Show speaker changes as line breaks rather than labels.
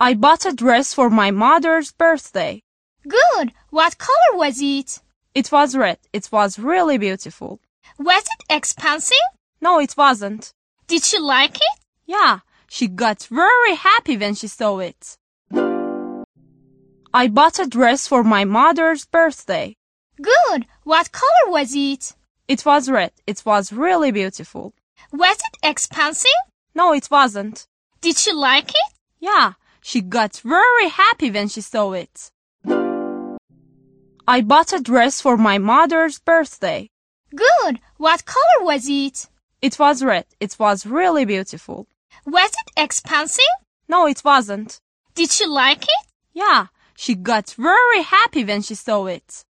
I bought a dress for my mother's birthday.
Good. What color was it?
It was red. It was really beautiful.
Was it expensive?
No, it wasn't.
Did she like it?
Yeah, she got very happy when she saw it. I bought a dress for my mother's birthday.
Good. What color was it?
It was red. It was really beautiful.
Was it expensive?
No, it wasn't.
Did she like it?
Yeah, she got very happy when she saw it. I bought a dress for my mother's birthday.
Good. What color was it?
It was red. It was really beautiful.
Was it expensive?
No, it wasn't.
Did she like it?
Yeah, she got very happy when she saw it.